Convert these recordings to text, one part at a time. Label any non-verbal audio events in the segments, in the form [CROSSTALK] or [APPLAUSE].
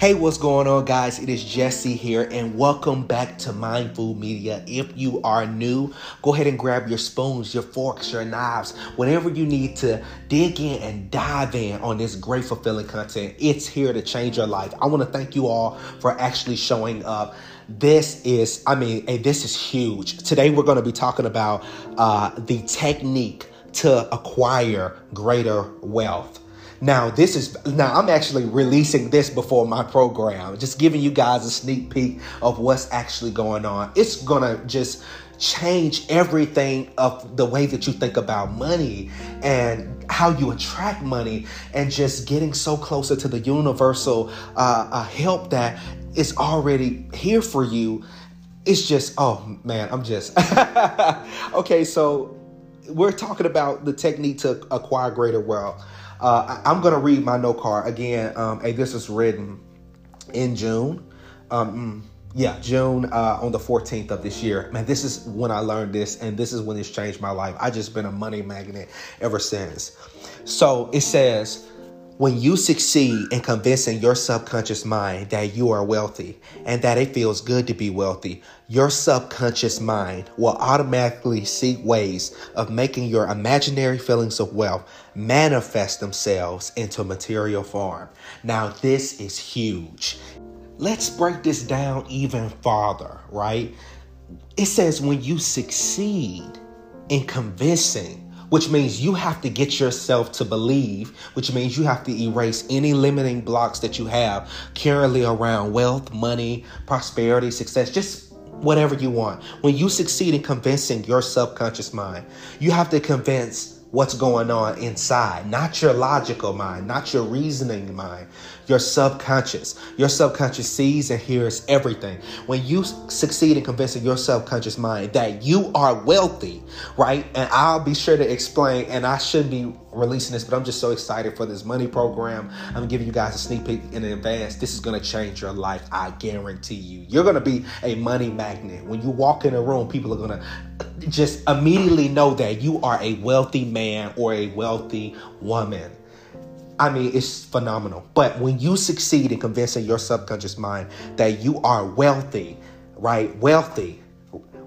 Hey, what's going on, guys? It is Jesse here, and welcome back to Mindful Media. If you are new, go ahead and grab your spoons, your forks, your knives, whatever you need to dig in and dive in on this great, fulfilling content. It's here to change your life. I want to thank you all for actually showing up. This is, I mean, hey, this is huge. Today, we're going to be talking about uh, the technique to acquire greater wealth. Now, this is now I'm actually releasing this before my program, just giving you guys a sneak peek of what's actually going on. It's gonna just change everything of the way that you think about money and how you attract money and just getting so closer to the universal uh, uh, help that is already here for you it's just oh man i'm just [LAUGHS] okay so we're talking about the technique to acquire greater wealth uh, I, am going to read my note card again. Um, hey, this is written in June. Um, mm, yeah, June uh, on the 14th of this year. Man, this is when I learned this, and this is when it's changed my life. I just been a money magnet ever since. So it says, when you succeed in convincing your subconscious mind that you are wealthy and that it feels good to be wealthy, your subconscious mind will automatically seek ways of making your imaginary feelings of wealth manifest themselves into material form. Now, this is huge. Let's break this down even farther, right? It says when you succeed in convincing which means you have to get yourself to believe, which means you have to erase any limiting blocks that you have currently around wealth, money, prosperity, success, just whatever you want. When you succeed in convincing your subconscious mind, you have to convince what's going on inside, not your logical mind, not your reasoning mind, your subconscious. Your subconscious sees and hears everything. When you succeed in convincing your subconscious mind that you are wealthy, right? And I'll be sure to explain, and I shouldn't be releasing this, but I'm just so excited for this money program. I'm giving you guys a sneak peek in advance. This is going to change your life. I guarantee you. You're going to be a money magnet. When you walk in a room, people are going to just immediately know that you are a wealthy man or a wealthy woman. I mean, it's phenomenal. But when you succeed in convincing your subconscious mind that you are wealthy, right? Wealthy.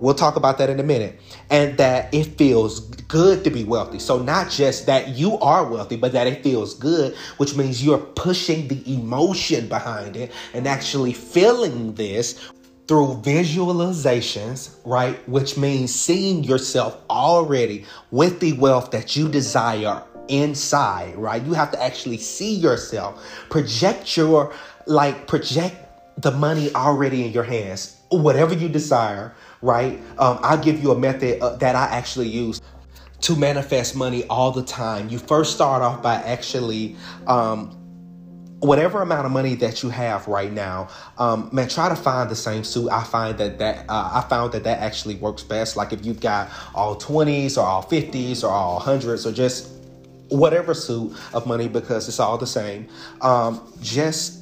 We'll talk about that in a minute. And that it feels good to be wealthy. So, not just that you are wealthy, but that it feels good, which means you're pushing the emotion behind it and actually feeling this through visualizations, right? Which means seeing yourself already with the wealth that you desire inside, right? You have to actually see yourself, project your, like, project the money already in your hands, whatever you desire, right? Um, I'll give you a method uh, that I actually use to manifest money all the time. You first start off by actually, um, whatever amount of money that you have right now, um, man, try to find the same suit. I find that that uh, I found that that actually works best. Like if you've got all twenties or all fifties or all hundreds or just whatever suit of money because it's all the same. Um, just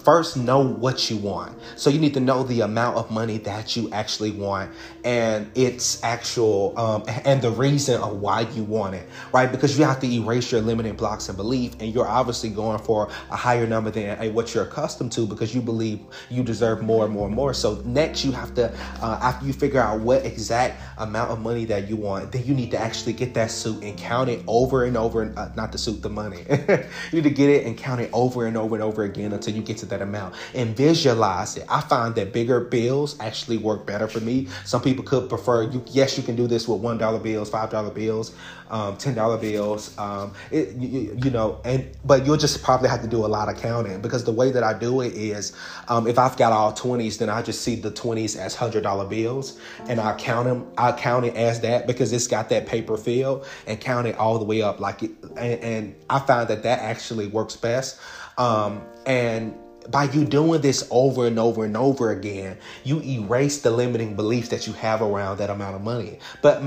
first know what you want. So you need to know the amount of money that you actually want and its actual um, and the reason of why you want it, right? Because you have to erase your limiting blocks and belief, and you're obviously going for a higher number than uh, what you're accustomed to because you believe you deserve more and more and more. So next, you have to uh, after you figure out what exact amount of money that you want, then you need to actually get that suit and count it over and over, uh, not the suit, the money. [LAUGHS] you need to get it and count it over and over and over again until you get to that amount and visualize it. I find that bigger bills actually work better for me. Some people could prefer you yes you can do this with one dollar bills five dollar bills um, ten dollar bills um, it, you, you, know and but you'll just probably have to do a lot of counting because the way that i do it is um, if i've got all 20s then i just see the 20s as hundred dollar bills and i count them i count it as that because it's got that paper feel and count it all the way up like it and, and i find that that actually works best um, and by you doing this over and over and over again, you erase the limiting beliefs that you have around that amount of money. But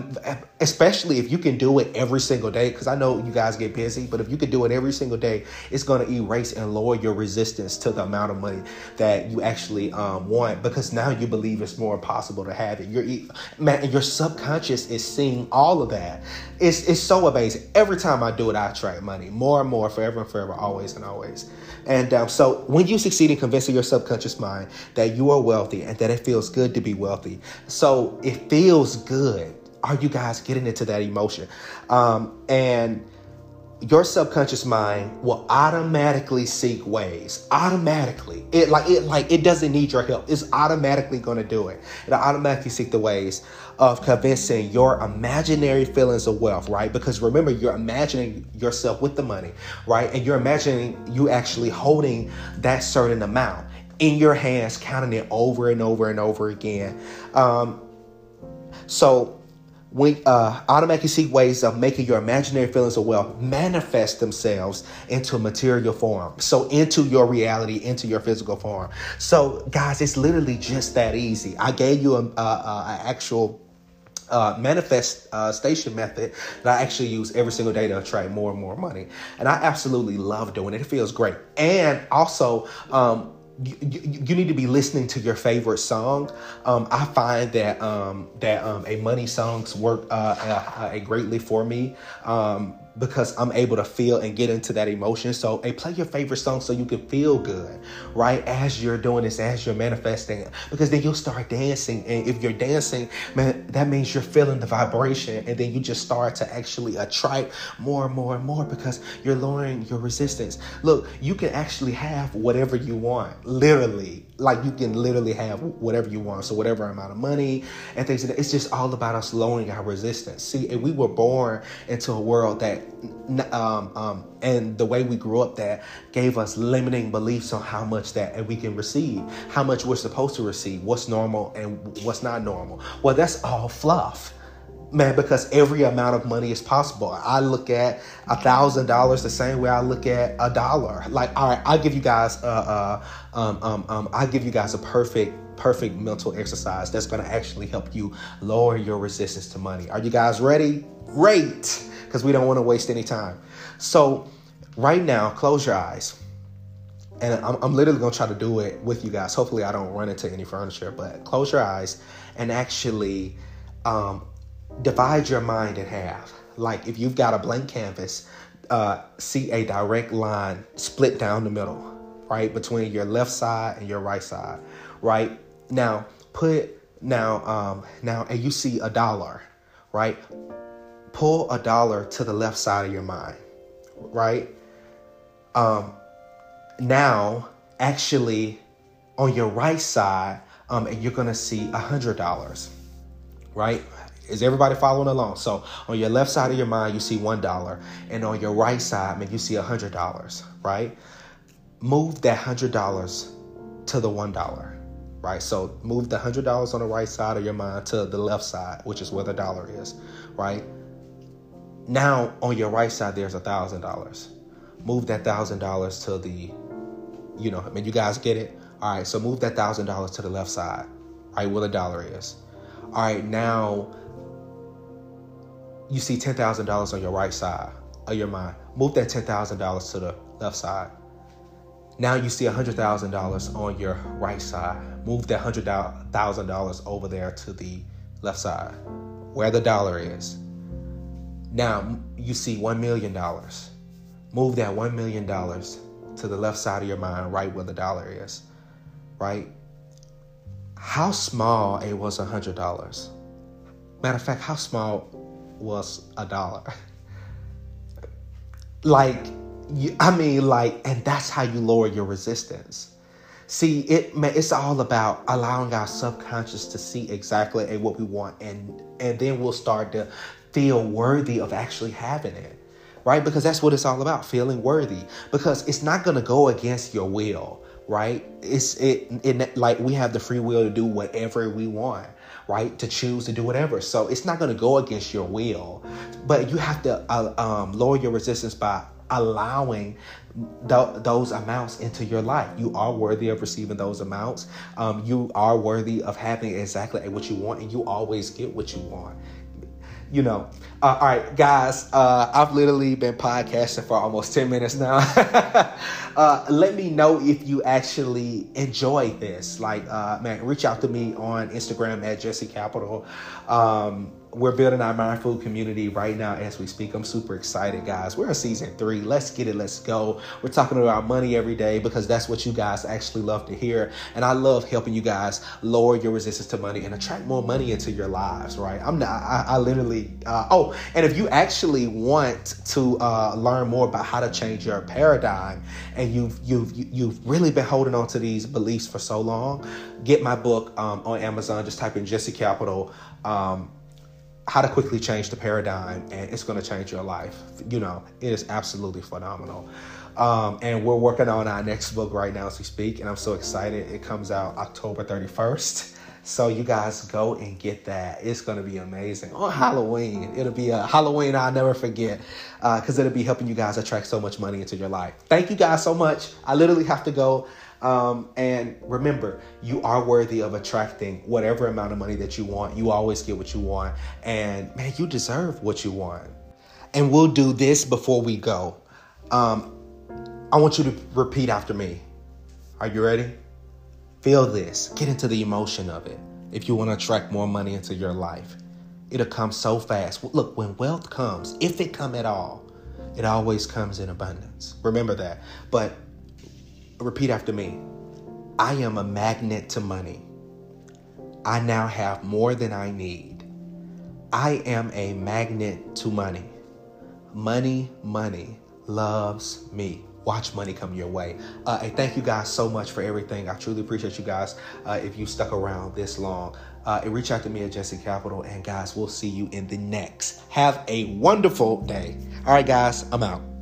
especially if you can do it every single day, because I know you guys get busy, but if you can do it every single day, it's going to erase and lower your resistance to the amount of money that you actually um, want because now you believe it's more possible to have it. Your man, your subconscious is seeing all of that. It's it's so amazing. Every time I do it, I attract money more and more, forever and forever, always and always. And um, so when you succeed in convincing your subconscious mind that you are wealthy and that it feels good to be wealthy. So it feels good. Are you guys getting into that emotion? Um, and your subconscious mind will automatically seek ways automatically. It like it like it doesn't need your help. It's automatically going to do it. It'll automatically seek the ways of convincing your imaginary feelings of wealth right? Because remember you're imagining yourself with the money right? And you're imagining you actually holding that certain amount in your hands counting it over and over and over again. Um, so we uh, automatically seek ways of making your imaginary feelings of wealth manifest themselves into material form. So into your reality, into your physical form. So guys, it's literally just that easy. I gave you an actual uh, manifest uh, station method that I actually use every single day to attract more and more money. And I absolutely love doing it. It feels great. And also, um, you, you, need to be listening to your favorite song. Um, I find that um, that um, a money songs work uh, uh, uh, greatly for me. Um, because I'm able to feel and get into that emotion. So, hey, play your favorite song so you can feel good, right? As you're doing this, as you're manifesting, because then you'll start dancing. And if you're dancing, man, that means you're feeling the vibration. And then you just start to actually attract more and more and more because you're lowering your resistance. Look, you can actually have whatever you want, literally like you can literally have whatever you want. So whatever amount of money and things like it's just all about us lowering our resistance. See and we were born into a world that um, um, and the way we grew up that gave us limiting beliefs on how much that and we can receive how much we're supposed to receive what's normal and what's not normal. Well that's all fluff man because every amount of money is possible. I look at a thousand dollars the same way i look at a dollar. Like all right i'll give you guys uh, uh um, um, um, i'll give you guys a perfect perfect mental exercise that's going to actually help you lower your resistance to money. Are you guys ready? Great because we don't want to waste any time. So right now close your eyes. And I'm, I'm literally going to try to do it with you guys. Hopefully i don't run into any furniture but close your eyes and actually um, divide your mind in half. Like if you've got a blank canvas, uh, see a direct line split down the middle, right? Between your left side and your right side, right? Now put now um now and you see a dollar, right? Pull a dollar to the left side of your mind, right? Um now actually on your right side, um, and you're gonna see a hundred dollars, right? Is everybody following along? So on your left side of your mind, you see one dollar, and on your right side, man, you see a hundred dollars, right? Move that hundred dollars to the one dollar, right? So move the hundred dollars on the right side of your mind to the left side, which is where the dollar is, right? Now on your right side, there's a thousand dollars. Move that thousand dollars to the, you know, I mean, you guys get it. All right, so move that thousand dollars to the left side, right where the dollar is. All right, now you see $10,000 on your right side of your mind. Move that $10,000 to the left side. Now you see $100,000 on your right side. Move that $100,000 over there to the left side, where the dollar is. Now you see $1 million. Move that $1 million to the left side of your mind, right where the dollar is, right? How small it was $100? Matter of fact, how small was a dollar. like, you, I mean, like, and that's how you lower your resistance. See, it it's all about allowing our subconscious to see exactly what we want, and and then we'll start to feel worthy of actually having it, right? Because that's what it's all about, feeling worthy. Because it's not gonna go against your will, right? It's it, it like we have the free will to do whatever we want right? To choose to do whatever. So it's not going to go against your will, but you have to uh, um, lower your resistance by allowing th- those amounts into your life. You are worthy of receiving those amounts. Um, you are worthy of having exactly what you want, and you always get what you want you know. Uh, all right, guys, uh, I've literally been podcasting for almost 10 minutes now. [LAUGHS] uh, let me know if you actually enjoy this. Like, uh, man, reach out to me on Instagram at Jesse Capital. Um, we're building our mindful community right now as we speak. I'm super excited, guys. We're in season three. Let's get it. Let's go. We're talking about money every day because that's what you guys actually love to hear. And I love helping you guys lower your resistance to money and attract more money into your lives, right? I'm not, I, I literally, uh, oh, and if you actually want to uh, learn more about how to change your paradigm and you've, you've, you've really been holding on to these beliefs for so long, get my book um, on Amazon. Just type in Jesse Capital. Um, how to quickly change the paradigm and it's going to change your life. You know it is absolutely phenomenal. Um, and we're working on our next book right now as we speak and i'm so excited. It comes out october 31st so you guys go and get that. It's going to be amazing. On halloween it'll be a halloween i'll never forget because uh, it'll be helping you guys attract so much money into your life. Thank you guys so much. I literally have to go um, and remember, you are worthy of attracting whatever amount of money that you want. You always get what you want. And man, you deserve what you want. And we'll do this before we go. Um, I want you to repeat after me. Are you ready? Feel this. Get into the emotion of it. If you want to attract more money into your life, it'll come so fast. Look, when wealth comes, if it come at all, it always comes in abundance. Remember that. But Repeat after me. I am a magnet to money. I now have more than I need. I am a magnet to money. Money, money loves me. Watch money come your way. Uh, and thank you guys so much for everything. I truly appreciate you guys uh, if you stuck around this long. Uh, and reach out to me at Jesse Capital. And guys, we'll see you in the next. Have a wonderful day. All right, guys, I'm out.